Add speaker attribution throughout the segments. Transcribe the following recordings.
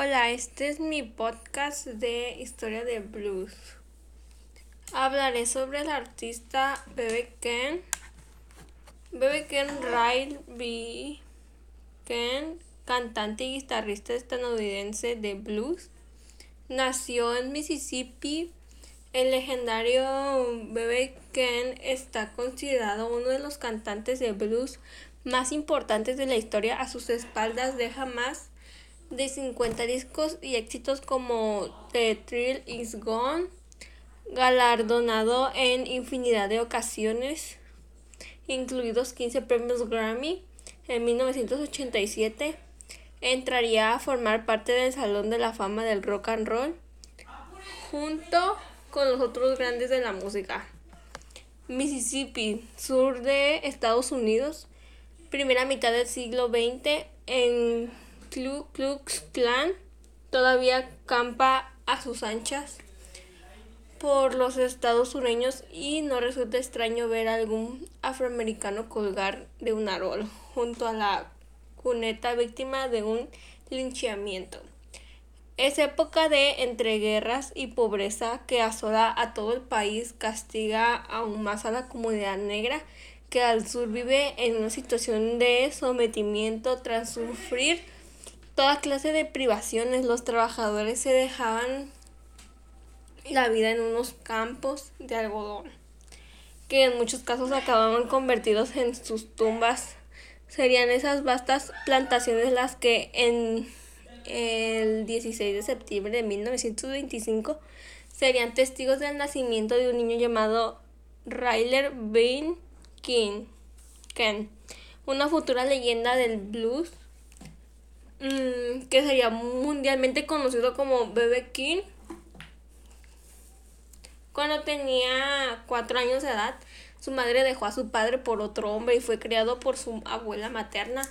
Speaker 1: Hola, este es mi podcast de historia de blues. Hablaré sobre el artista Bebe Ken. Bebe Ken Riley B. Ken, cantante y guitarrista estadounidense de blues, nació en Mississippi. El legendario Bebe Ken está considerado uno de los cantantes de blues más importantes de la historia. A sus espaldas deja más de 50 discos y éxitos como The Thrill Is Gone, galardonado en infinidad de ocasiones, incluidos 15 premios Grammy en 1987, entraría a formar parte del Salón de la Fama del Rock and Roll, junto con los otros grandes de la música. Mississippi, sur de Estados Unidos, primera mitad del siglo XX, en Ku Klux Klan todavía campa a sus anchas por los estados sureños y no resulta extraño ver a algún afroamericano colgar de un árbol junto a la cuneta víctima de un linchamiento. Es época de entreguerras y pobreza que asola a todo el país, castiga aún más a la comunidad negra que al sur vive en una situación de sometimiento tras sufrir toda clase de privaciones. Los trabajadores se dejaban la vida en unos campos de algodón, que en muchos casos acababan convertidos en sus tumbas. Serían esas vastas plantaciones las que en el 16 de septiembre de 1925 serían testigos del nacimiento de un niño llamado Ryler Bean King, Ken, una futura leyenda del blues Mm, que sería mundialmente conocido como Bebe King. Cuando tenía cuatro años de edad, su madre dejó a su padre por otro hombre y fue criado por su abuela materna,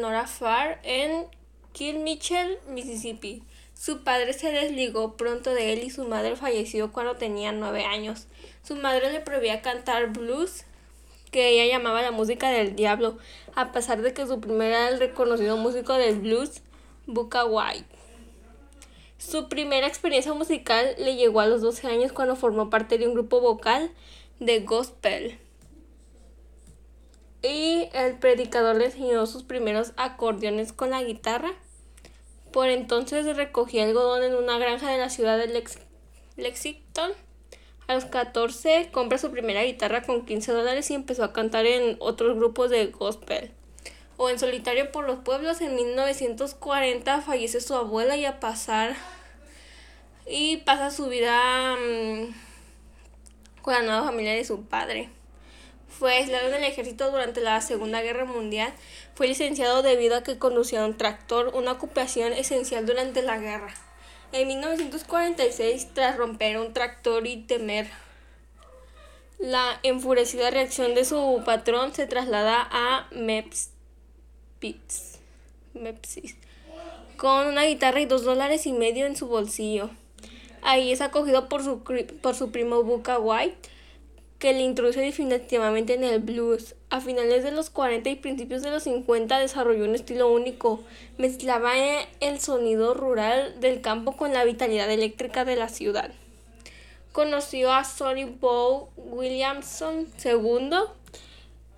Speaker 1: Nora Farr, en Mitchell, Mississippi. Su padre se desligó pronto de él y su madre falleció cuando tenía nueve años. Su madre le prohibía cantar blues que ella llamaba la música del diablo, a pesar de que su primer era el reconocido músico del blues, Booker White. Su primera experiencia musical le llegó a los 12 años cuando formó parte de un grupo vocal de gospel. Y el predicador le enseñó sus primeros acordeones con la guitarra. Por entonces recogía algodón en una granja de la ciudad de Lexington a los 14 compra su primera guitarra con 15 dólares y empezó a cantar en otros grupos de gospel. O en solitario por los pueblos, en 1940 fallece su abuela y a pasar y pasa su vida mm, con la nueva familia de su padre. Fue aislado del ejército durante la Segunda Guerra Mundial. Fue licenciado debido a que conducía un tractor, una ocupación esencial durante la guerra. En 1946, tras romper un tractor y temer la enfurecida reacción de su patrón, se traslada a Mepsis con una guitarra y dos dólares y medio en su bolsillo. Ahí es acogido por su, por su primo Buka White, que le introduce definitivamente en el blues. A finales de los 40 y principios de los 50 desarrolló un estilo único. Mezclaba el sonido rural del campo con la vitalidad eléctrica de la ciudad. Conoció a Sonny Bow Williamson II,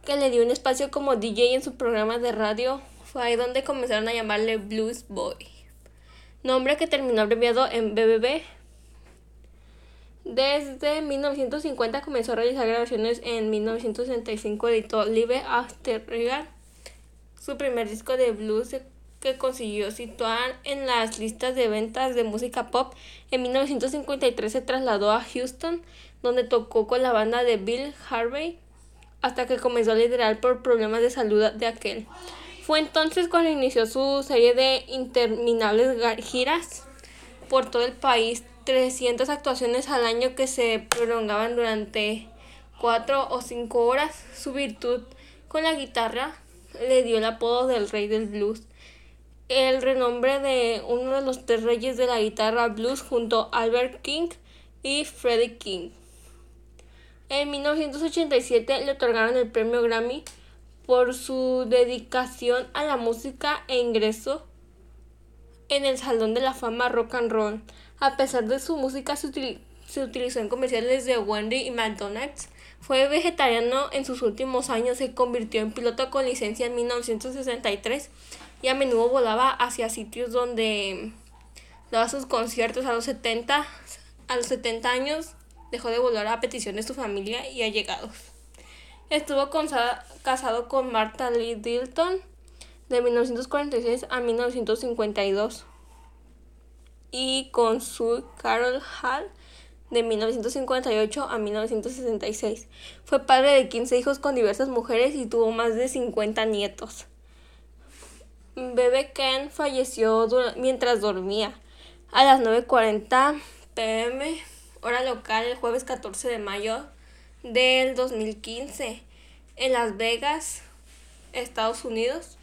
Speaker 1: que le dio un espacio como DJ en su programa de radio. Fue ahí donde comenzaron a llamarle Blues Boy, nombre que terminó abreviado en BBB desde 1950 comenzó a realizar grabaciones. En 1965 editó Live After Regal, su primer disco de blues que consiguió situar en las listas de ventas de música pop. En 1953 se trasladó a Houston, donde tocó con la banda de Bill Harvey, hasta que comenzó a liderar por problemas de salud de aquel. Fue entonces cuando inició su serie de interminables giras por todo el país 300 actuaciones al año que se prolongaban durante 4 o 5 horas. Su virtud con la guitarra le dio el apodo del rey del blues, el renombre de uno de los tres reyes de la guitarra blues junto a Albert King y Freddie King. En 1987 le otorgaron el premio Grammy por su dedicación a la música e ingreso en el Salón de la Fama Rock and Roll. A pesar de su música se, utilizó en comerciales de Wendy y McDonald's. Fue vegetariano en sus últimos años, se convirtió en piloto con licencia en 1963 y a menudo volaba hacia sitios donde daba sus conciertos a los 70, a los 70 años dejó de volar a petición de su familia y allegados. Estuvo casado con Martha Lee Dilton de 1946 a 1952 y con Sue Carol Hall de 1958 a 1966. Fue padre de 15 hijos con diversas mujeres y tuvo más de 50 nietos. Bebe Ken falleció mientras dormía a las 9.40 pm hora local el jueves 14 de mayo del 2015 en Las Vegas, Estados Unidos.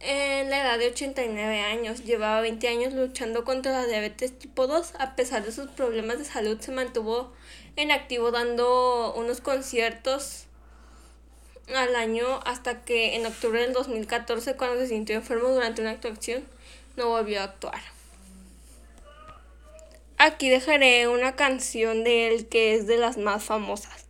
Speaker 1: En la edad de 89 años, llevaba 20 años luchando contra la diabetes tipo 2. A pesar de sus problemas de salud, se mantuvo en activo dando unos conciertos al año hasta que en octubre del 2014, cuando se sintió enfermo durante una actuación, no volvió a actuar. Aquí dejaré una canción de él que es de las más famosas.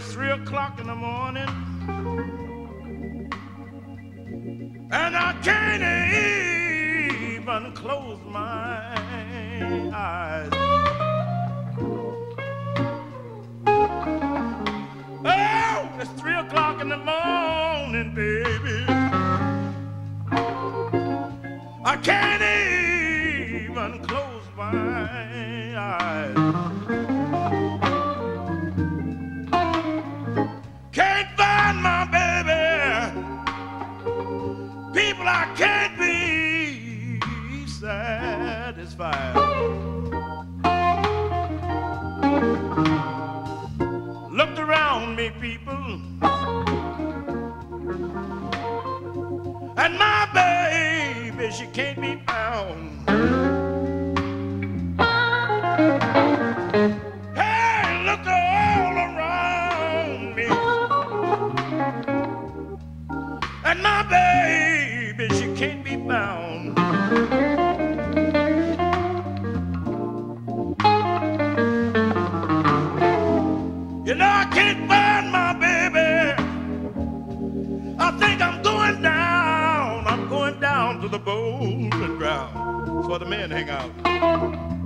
Speaker 2: was three o'clock in the morning. And I can't even close my eyes. Oh, it's three o'clock in the morning, baby. I can't even close my eyes. satisfied. Looked around me, people, and my baby, she can't be found. down to the bowling ground. That's where the men hang out.